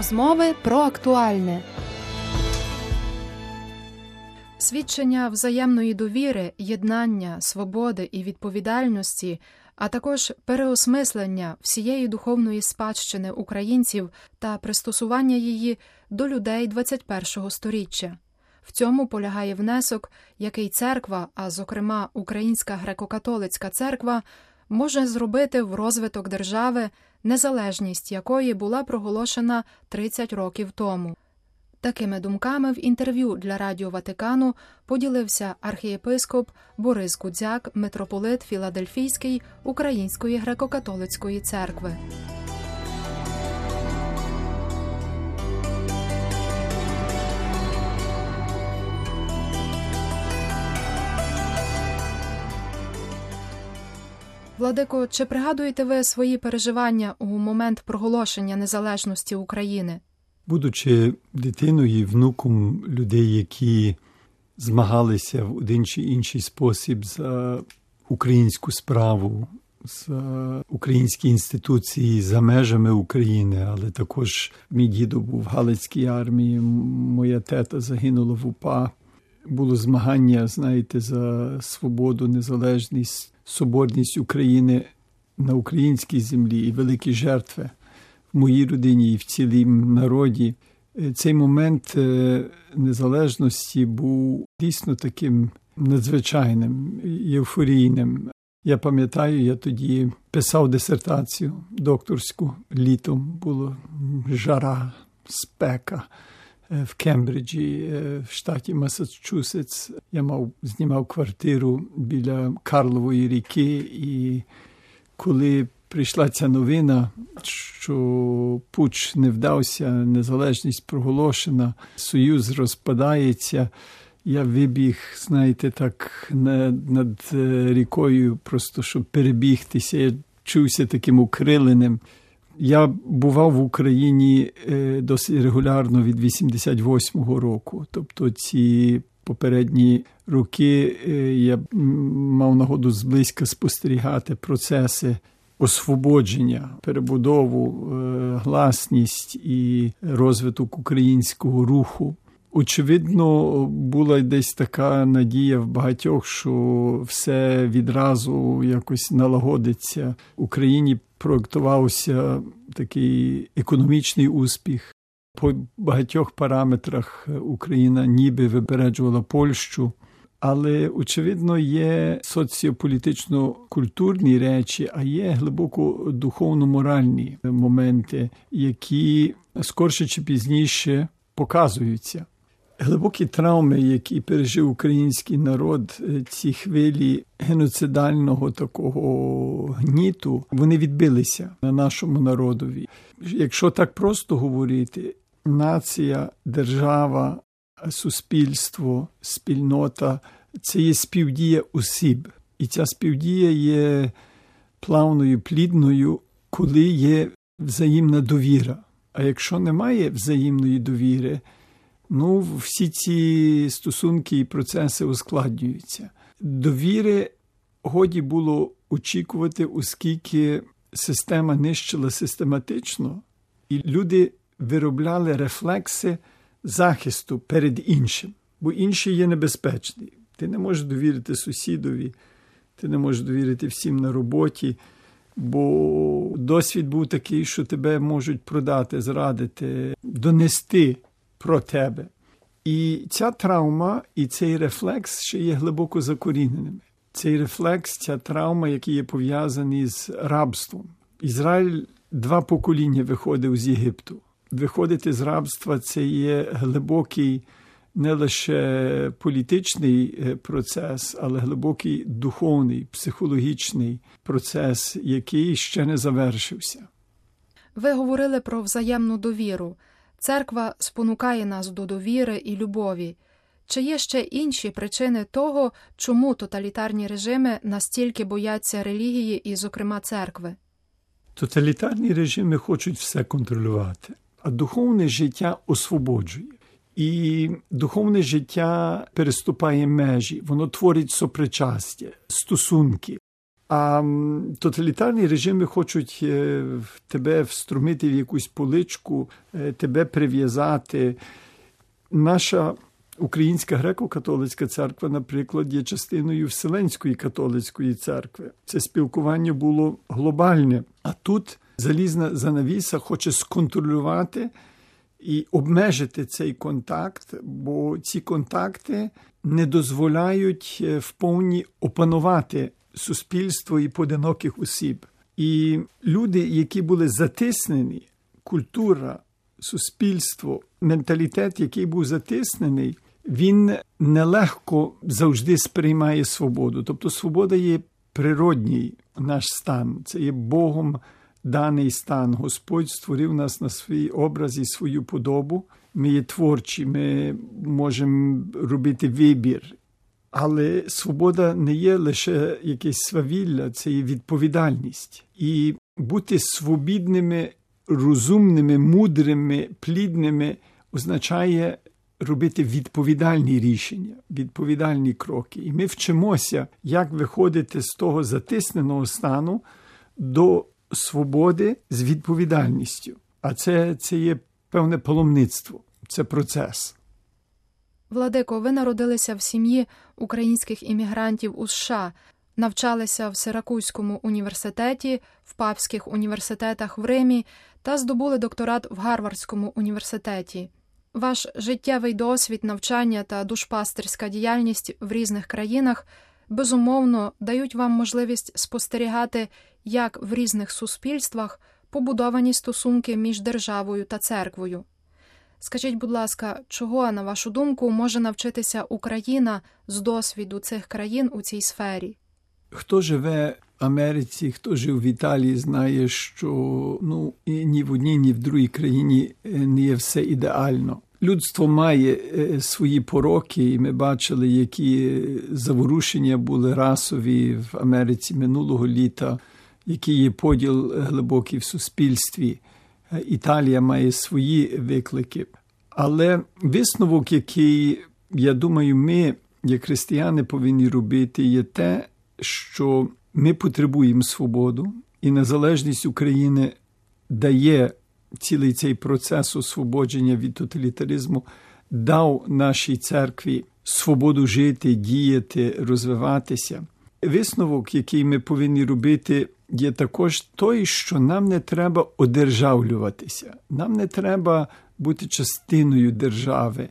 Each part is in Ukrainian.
Розмови про актуальне. Свідчення взаємної довіри, єднання, свободи і відповідальності, а також переосмислення всієї духовної спадщини українців та пристосування її до людей 21-го сторіччя. В цьому полягає внесок, який церква, а зокрема Українська греко-католицька церква, може зробити в розвиток держави, незалежність якої була проголошена 30 років тому. Такими думками в інтерв'ю для Радіо Ватикану поділився архієпископ Борис Гудзяк, митрополит Філадельфійський Української греко-католицької церкви. Владико, чи пригадуєте ви свої переживання у момент проголошення незалежності України? Будучи дитиною і внуком людей, які змагалися в один чи інший спосіб за українську справу, за українські інституції за межами України, але також мій дідо був в Галицькій армії, моя тета загинула в УПА. Було змагання, знаєте, за свободу, незалежність, соборність України на українській землі і великі жертви в моїй родині і в цілім народі. Цей момент незалежності був дійсно таким надзвичайним, євфорійним. Я пам'ятаю, я тоді писав дисертацію докторську літом було жара, спека в Кембриджі, в штаті Масачусетс. Я мав знімав квартиру біля Карлової ріки, і коли прийшла ця новина, що пуч не вдався, незалежність проголошена, союз розпадається. Я вибіг, знаєте, так над рікою, просто щоб перебігтися. Я чувся таким укриленим. Я бував в Україні досить регулярно від 88-го року. Тобто ці попередні роки я мав нагоду зблизька спостерігати процеси освободження, перебудову, гласність і розвиток українського руху. Очевидно, була десь така надія в багатьох, що все відразу якось налагодиться. Україні проєктувався такий економічний успіх. По багатьох параметрах Україна ніби випереджувала Польщу. Але, очевидно, є соціополітично-культурні речі, а є глибоко духовно-моральні моменти, які скорше чи пізніше показуються. Глибокі травми, які пережив український народ, ці хвилі геноцидального такого гніту, вони відбилися на нашому народові. Якщо так просто говорити, нація, держава, суспільство, спільнота це є співдія осіб. І ця співдія є плавною, плідною, коли є взаємна довіра. А якщо немає взаємної довіри, ну, всі ці стосунки і процеси ускладнюються. Довіри годі було очікувати, оскільки система нищила систематично, і люди виробляли рефлекси захисту перед іншим, бо інший є небезпечний. Ти не можеш довірити сусідові, ти не можеш довірити всім на роботі, бо досвід був такий, що тебе можуть продати, зрадити, донести про тебе. І ця травма і цей рефлекс ще є глибоко закоріненими. Цей рефлекс, ця травма, який є пов'язаний з рабством. Ізраїль два покоління виходив з Єгипту. Виходити з рабства це є глибокий не лише політичний процес, але глибокий духовний, психологічний процес, який ще не завершився. Ви говорили про взаємну довіру. Церква спонукає нас до довіри і любові. Чи є ще інші причини того, чому тоталітарні режими настільки бояться релігії і, зокрема, церкви? Тоталітарні режими хочуть все контролювати, а духовне життя освободжує. І духовне життя переступає межі, воно творить сопричастя, стосунки. А тоталітарні режими хочуть е, тебе вструмити в якусь поличку, е, тебе прив'язати. Наша Українська греко-католицька церква, наприклад, є частиною Вселенської католицької церкви. Це спілкування було глобальне. А тут залізна занавіса хоче сконтролювати і обмежити цей контакт, бо ці контакти не дозволяють е, вповні опанувати суспільство і поодиноких осіб. І люди, які були затиснені, культура, суспільство, менталітет, який був затиснений, він нелегко завжди сприймає свободу. Тобто, свобода є природній наш стан, це є Богом даний стан. Господь створив нас на свій образ і свою подобу. Ми є творчі, ми можемо робити вибір. Але свобода не є лише якесь свавілля, це є відповідальність. І бути свобідними, розумними, мудрими, плідними означає робити відповідальні рішення, відповідальні кроки. І ми вчимося, як виходити з того затисненого стану до свободи з відповідальністю. А це, це є певне паломництво, це процес. Владико, ви народилися в сім'ї українських іммігрантів у США, навчалися в Сиракузькому університеті, в папських університетах в Римі та здобули докторат в Гарвардському університеті. Ваш життєвий досвід, навчання та душпастерська діяльність в різних країнах безумовно дають вам можливість спостерігати, як в різних суспільствах побудовані стосунки між державою та церквою. Скажіть, будь ласка, чого, на вашу думку, може навчитися Україна з досвіду цих країн у цій сфері? Хто живе в Америці, хто жив в Італії, знає, що ну ні в одній, ні в другій країні е, не є все ідеально. Людство має е, свої пороки, і ми бачили, які заворушення були расові в Америці минулого літа, який є поділ глибокий в суспільстві. Італія має свої виклики. Але висновок, який, я думаю, ми, як християни, повинні робити, є те, що ми потребуємо свободу, і незалежність України дає цілий цей процес освободження від тоталітаризму, дав нашій церкві свободу жити, діяти, розвиватися. Висновок, який ми повинні робити, є також той, що нам не треба одержавлюватися, нам не треба бути частиною держави.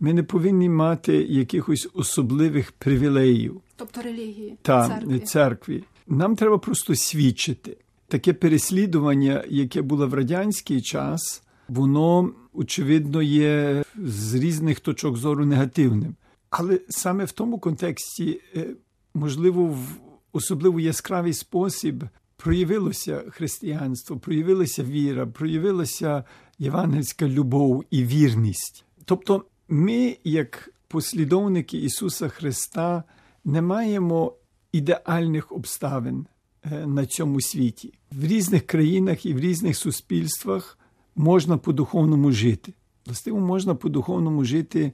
Ми не повинні мати якихось особливих привілеїв. Тобто релігії та церкві. церкві. Нам треба просто свідчити. Таке переслідування, яке було в радянський час, воно очевидно є з різних точок зору негативним. Але саме в тому контексті, е, можливо, в особливо яскравий спосіб проявилося християнство, проявилася віра, проявилася євангельська любов і вірність. Тобто, ми, як послідовники Ісуса Христа, не маємо ідеальних обставин е, на цьому світі. В різних країнах і в різних суспільствах можна по-духовному жити. Властиво, можна по-духовному жити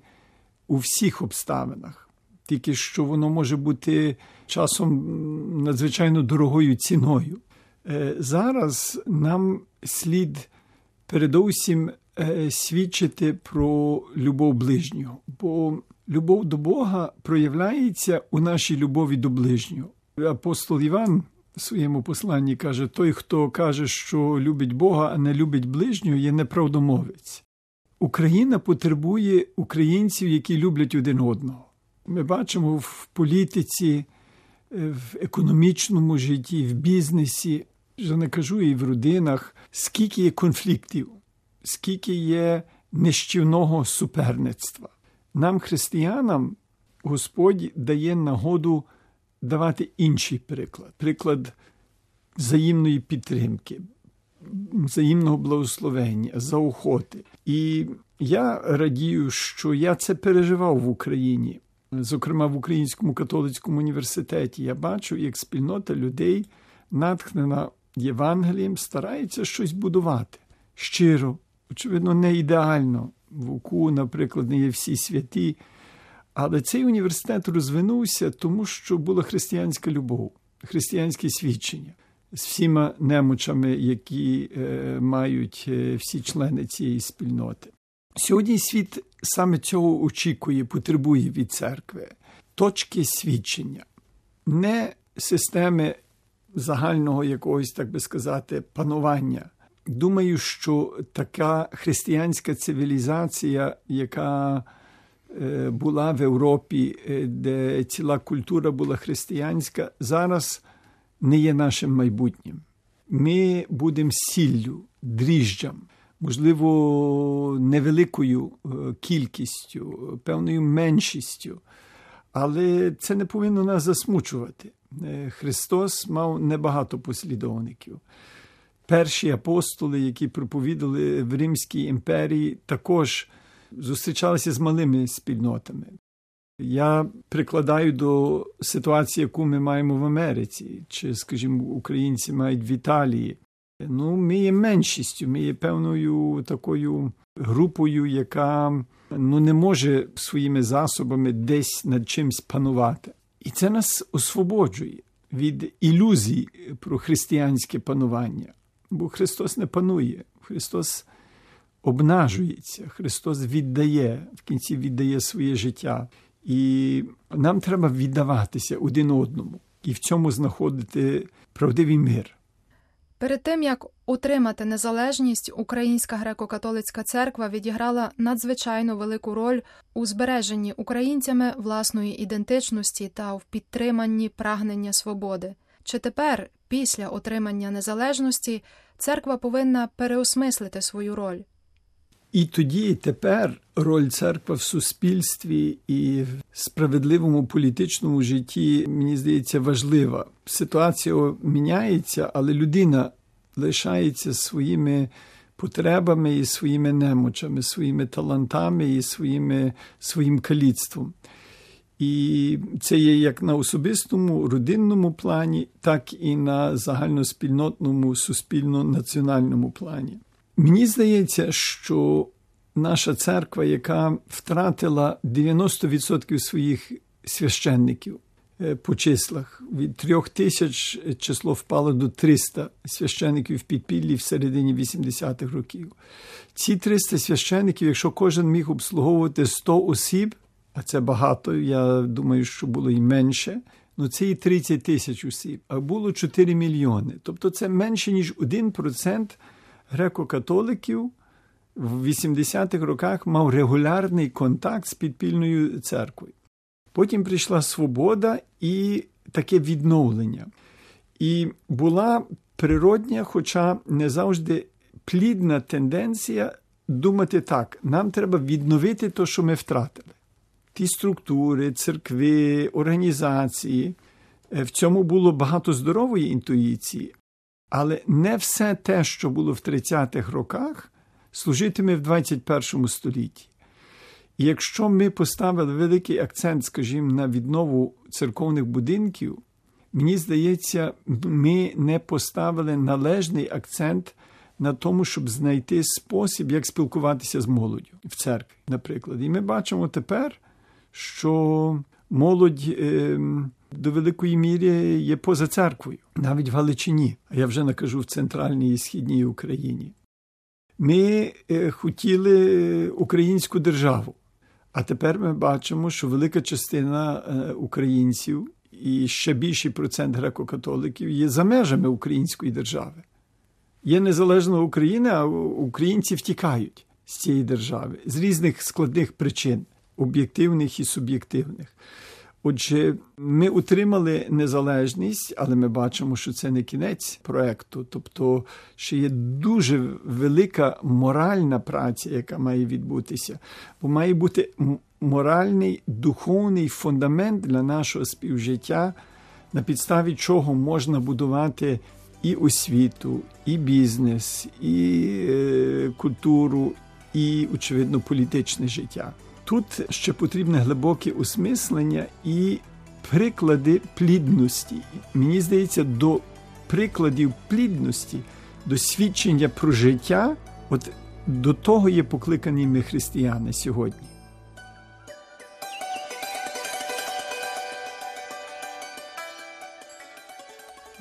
у всіх обставинах, тільки що воно може бути часом надзвичайно дорогою ціною. Е, зараз нам слід передовсім е, свідчити про любов ближнього, бо любов до Бога проявляється у нашій любові до ближнього. Апостол Іван в своєму посланні каже: той, хто каже, що любить Бога, а не любить ближнього, є неправдомовець. Україна потребує українців, які люблять один одного. Ми бачимо в політиці, е, в економічному житті, в бізнесі, вже не кажу і в родинах, скільки є конфліктів, скільки є нищівного суперництва. Нам, християнам, Господь дає нагоду давати інший приклад, приклад взаємної підтримки, взаємного благословення, заохоти. І я радію, що я це переживав в Україні, зокрема в Українському католицькому університеті. Я бачу, як спільнота людей, натхнена Євангелієм, старається щось будувати щиро, очевидно, не ідеально. В УКУ, наприклад, не є всі святі. Але цей університет розвинувся, тому що була християнська любов. християнське свідчення з всіма немочами, які е, мають е, всі члени цієї спільноти. Сьогодні світ саме цього очікує, потребує від церкви точки свідчення, не системи загального якогось, так би сказати, панування. Думаю, що така християнська цивілізація, яка е, була в Європі, де ціла культура була християнська, зараз не є нашим майбутнім. Ми будемо сіллю, дріжджам, можливо, невеликою е, кількістю, певною меншістю. Але це не повинно нас засмучувати. Е, Христос мав небагато послідовників. Перші апостоли, які проповідали в Римській імперії, також зустрічалися з малими спільнотами. Я прикладаю до ситуації, яку ми маємо в Америці, чи, скажімо, українці мають в Італії. Ну, ми є меншістю, ми є певною такою групою, яка ну, не може своїми засобами десь над чимсь панувати. І це нас освободжує від ілюзій про християнське панування. Бо Христос не панує, Христос обнажується, Христос віддає, в кінці віддає своє життя. І нам треба віддаватися один одному і в цьому знаходити правдивий мир. Перед тим як утримати незалежність, Українська греко-католицька церква відіграла надзвичайно велику роль у збереженні українцями власної ідентичності та в підтриманні прагнення свободи. Чи тепер, після отримання незалежності, церква повинна переосмислити свою роль? І тоді, і тепер роль церкви в суспільстві і в справедливому політичному житті, мені здається, важлива. Ситуація міняється, але людина лишається своїми потребами і своїми немочами, своїми талантами і своїми, своїм каліцтвом. І це є як на особистому родинному плані, так і на загальноспільнотному суспільно-національному плані. Мені здається, що наша церква, яка втратила 90% своїх священників по числах, від трьох тисяч число впало до 300 священників в підпіллі в середині 80-х років. Ці 300 священників, якщо кожен міг обслуговувати 100 осіб, а це багато, я думаю, що було і менше. Ну, це і 30 тисяч осіб, а було 4 мільйони. Тобто це менше, ніж 1% греко-католиків в 80-х роках мав регулярний контакт з підпільною церквою. Потім прийшла свобода і таке відновлення. І була природня, хоча не завжди плідна тенденція думати так: нам треба відновити те, що ми втратили. Ті структури, церкви, організації. В цьому було багато здорової інтуїції, але не все те, що було в 30-х роках, служитиме в 21 столітті. І якщо ми поставили великий акцент, скажімо, на віднову церковних будинків, мені здається, ми не поставили належний акцент на тому, щоб знайти спосіб, як спілкуватися з молоддю в церкві, наприклад. І ми бачимо тепер, що молодь. Е до великої міри є поза церквою, навіть в Галичині, а я вже не кажу в центральній і східній Україні. Ми хотіли українську державу, а тепер ми бачимо, що велика частина українців і ще більший процент греко-католиків є за межами української держави. Є незалежна Україна, а українці втікають з цієї держави з різних складних причин, об'єктивних і суб'єктивних. Отже, ми утримали незалежність, але ми бачимо, що це не кінець проекту. Тобто, ще є дуже велика моральна праця, яка має відбутися, бо має бути моральний духовний фундамент для нашого співжиття, на підставі чого можна будувати і освіту, і бізнес, і е, культуру, і очевидно політичне життя. Тут ще потрібне глибоке осмислення і приклади плідності. Мені здається, до прикладів плідності, до свідчення про життя, от до того є покликані ми християни сьогодні.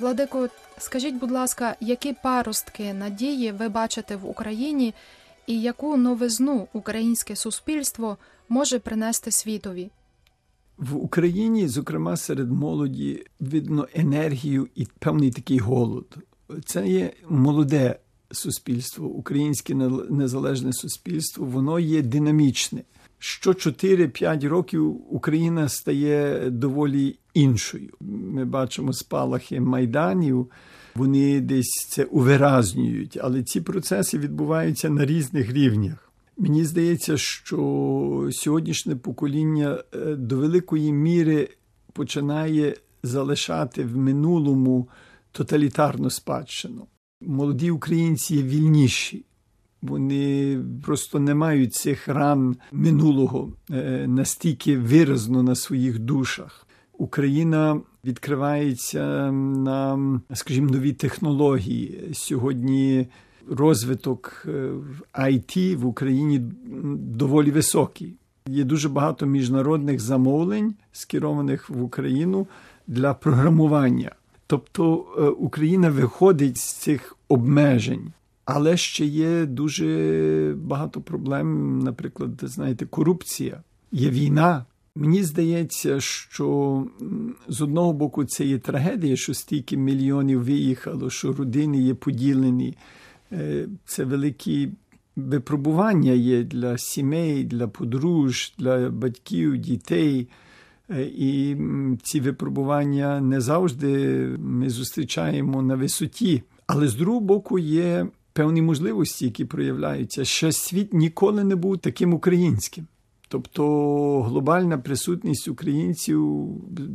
Владико, скажіть, будь ласка, які паростки надії ви бачите в Україні, і яку новизну українське суспільство може принести світові? В Україні, зокрема серед молоді, видно енергію і певний такий голод. Це є молоде суспільство, українське незалежне суспільство, воно є динамічне. Що 4-5 років Україна стає доволі іншою. Ми бачимо спалахи майданів, вони десь це увиразнюють, але ці процеси відбуваються на різних рівнях. Мені здається, що сьогоднішнє покоління е, до великої міри починає залишати в минулому тоталітарну спадщину. Молоді українці є вільніші. Вони просто не мають цих ран минулого е, настільки виразно на своїх душах. Україна відкривається на, скажімо, нові технології. Сьогодні розвиток е, IT в Україні доволі високий. Є дуже багато міжнародних замовлень, скерованих в Україну для програмування. Тобто е, Україна виходить з цих обмежень, але ще є дуже багато проблем, наприклад, знаєте, корупція, є війна. Мені здається, що з одного боку це є трагедія, що стільки мільйонів виїхало, що родини є поділені. Е, це великі випробування є для сімей, для подруж, для батьків, дітей. Е, і ці випробування не завжди ми зустрічаємо на висоті. Але з другого боку є певні можливості, які проявляються. Ще світ ніколи не був таким українським. Тобто глобальна присутність українців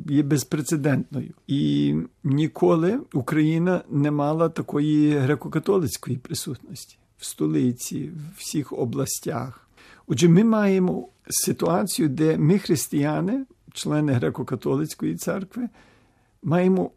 є безпрецедентною, і ніколи Україна не мала такої греко-католицької присутності в столиці, в всіх областях. Отже, ми маємо ситуацію, де ми, християни, члени греко-католицької церкви, маємо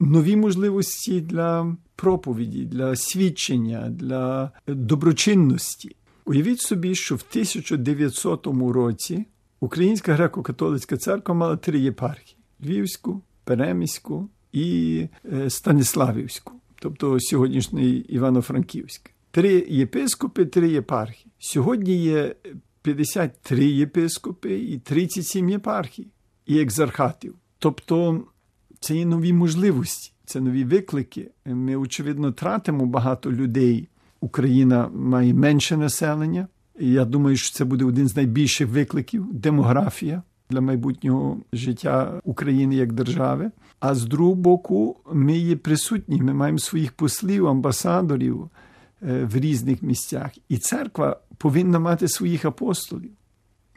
нові можливості для проповіді, для свідчення, для доброчинності. Уявіть собі, що в 1900 році Українська греко-католицька церква мала три єпархії: Львівську, Переміську і е, Станиславівську, тобто сьогоднішній Івано-Франківськ. Три єпископи, три єпархії. Сьогодні є 53 єпископи і 37 єпархій і екзархатів. Тобто це є нові можливості, це нові виклики. Ми, очевидно, тратимо багато людей. Україна має менше населення. І я думаю, що це буде один з найбільших викликів демографія для майбутнього життя України як держави. А з другого боку, ми є присутні, ми маємо своїх послів, амбасадорів е, в різних місцях. І церква повинна мати своїх апостолів.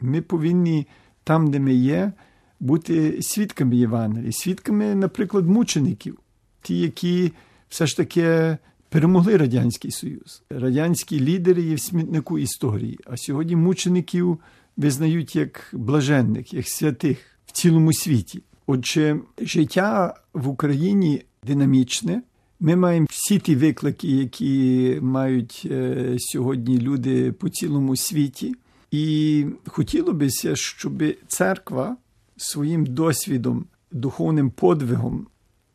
Ми повинні там, де ми є, бути свідками Євангелії, свідками, наприклад, мучеників, ті, які все ж таки перемогли Радянський Союз. Радянські лідери є в смітнику історії, а сьогодні мучеників визнають як блаженних, як святих в цілому світі. Отже, життя в Україні динамічне. Ми маємо всі ті виклики, які мають е, сьогодні люди по цілому світі. І хотіло бися, щоб церква своїм досвідом, духовним подвигом,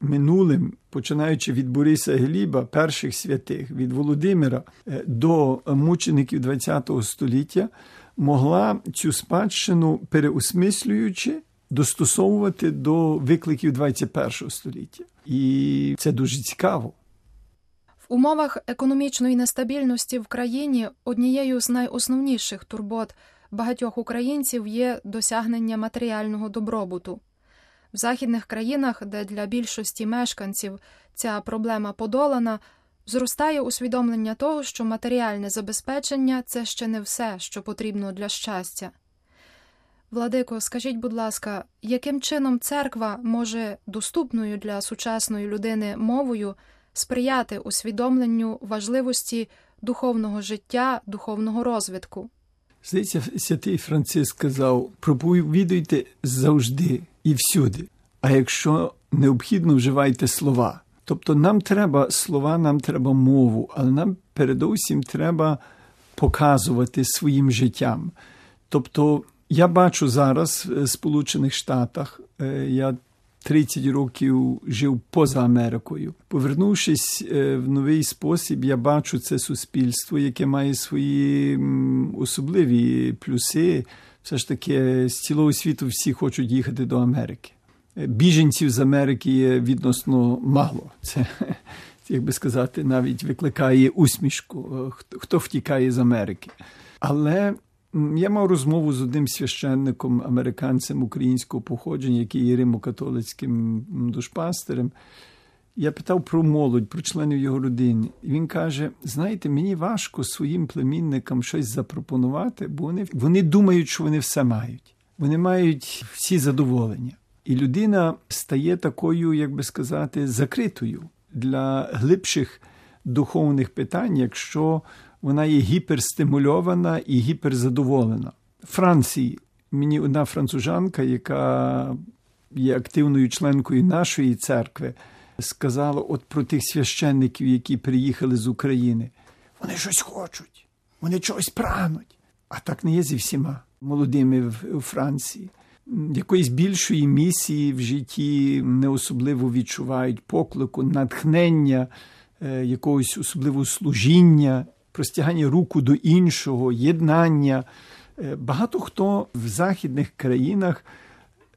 минулим, починаючи від Бориса Гліба, перших святих, від Володимира е, до мучеників ХХ століття, могла цю спадщину переосмислюючи. Достосовувати до викликів 21 століття, і це дуже цікаво. В умовах економічної нестабільності в країні однією з найосновніших турбот багатьох українців є досягнення матеріального добробуту. В західних країнах, де для більшості мешканців ця проблема подолана, зростає усвідомлення того, що матеріальне забезпечення це ще не все, що потрібно для щастя. Владико, скажіть, будь ласка, яким чином церква може доступною для сучасної людини мовою сприяти усвідомленню важливості духовного життя, духовного розвитку? Здається, святий Франциск сказав: проповідуйте завжди і всюди. А якщо необхідно, вживайте слова. Тобто нам треба слова, нам треба мову, але нам передусім треба показувати своїм життям. Тобто, я бачу зараз в Сполучених Штатах, е, я 30 років жив поза Америкою. Повернувшись е, в новий спосіб, я бачу це суспільство, яке має свої особливі плюси. Все ж таки, з цілого світу всі хочуть їхати до Америки. Е, біженців з Америки є відносно мало. Це, як би сказати, навіть викликає усмішку, е, хто втікає з Америки. Але я мав розмову з одним священником, американцем українського походження, який є римокатолицьким душпастерем. Я питав про молодь, про членів його родини. І він каже: знаєте, мені важко своїм племінникам щось запропонувати, бо вони, вони думають, що вони все мають. Вони мають всі задоволення. І людина стає такою, як би сказати, закритою для глибших духовних питань, якщо вона є гіперстимульована і гіперзадоволена. Франції мені одна францужанка, яка є активною членкою нашої церкви, сказала от про тих священників, які приїхали з України. Вони щось хочуть, вони чогось прагнуть. А так не є зі всіма молодими в Франції. Якоїсь більшої місії в житті не особливо відчувають поклику, натхнення, е, якогось особливого служіння простягання руку до іншого, єднання. Е, багато хто в західних країнах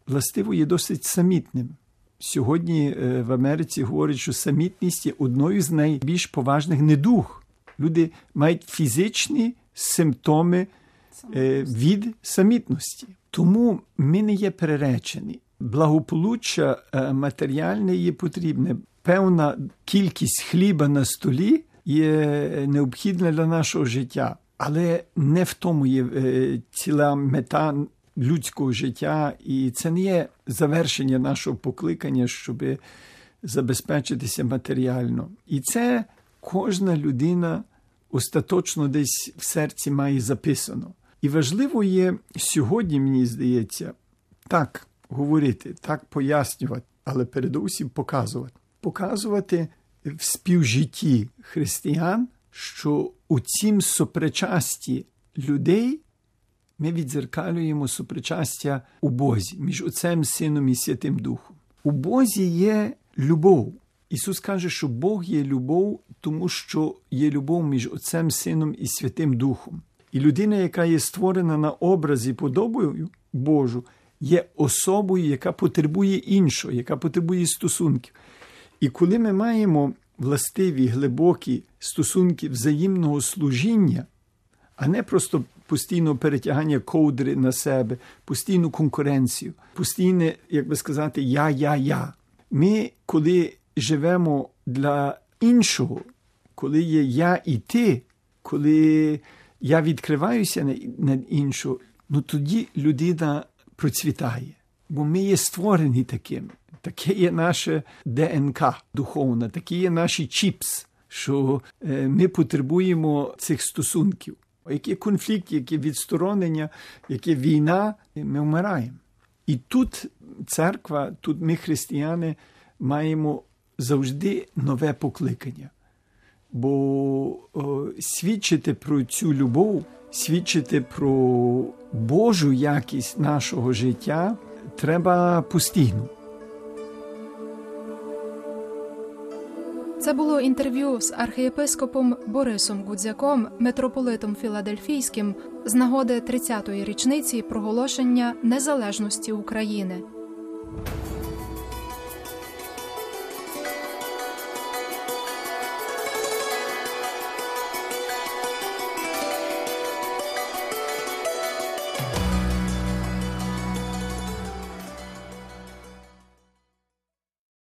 властиво є досить самітним. Сьогодні е, в Америці говорять, що самітність є одною з найбільш поважних недуг. Люди мають фізичні симптоми е, від самітності. Тому ми не є переречені. Благополуччя матеріальне є потрібне. Певна кількість хліба на столі є необхідне для нашого життя, але не в тому є е, ціла мета людського життя, і це не є завершення нашого покликання, щоб забезпечитися матеріально. І це кожна людина остаточно десь в серці має записано. І важливо є сьогодні, мені здається, так говорити, так пояснювати, але передусім показувати. Показувати в співжитті християн, що у цім сопричасті людей ми відзеркалюємо сопричастя у Бозі між Отцем, Сином і Святим Духом. У Бозі є любов. Ісус каже, що Бог є любов, тому що є любов між Отцем, Сином і Святим Духом. І людина, яка є створена на образі подобою Божу, є особою, яка потребує іншого, яка потребує стосунків. І коли ми маємо властиві глибокі стосунки взаємного служіння, а не просто постійного перетягання ковдри на себе, постійну конкуренцію, постійне, як би сказати, я, я, я. Ми, коли живемо для іншого, коли є я і ти, коли я відкриваюся на іншого, ну тоді людина процвітає, бо ми є створені такими. Таке є наше ДНК духовне, такі є наші чіпс, що е, ми потребуємо цих стосунків. Який конфлікт, яке відсторонення, яке війна, ми вмираємо. І тут церква, тут ми, християни, маємо завжди нове покликання. Бо о, свідчити про цю любов, свідчити про Божу якість нашого життя треба постійно. Це було інтерв'ю з архієпископом Борисом Гудзяком, митрополитом Філадельфійським, з нагоди 30-ї річниці проголошення незалежності України.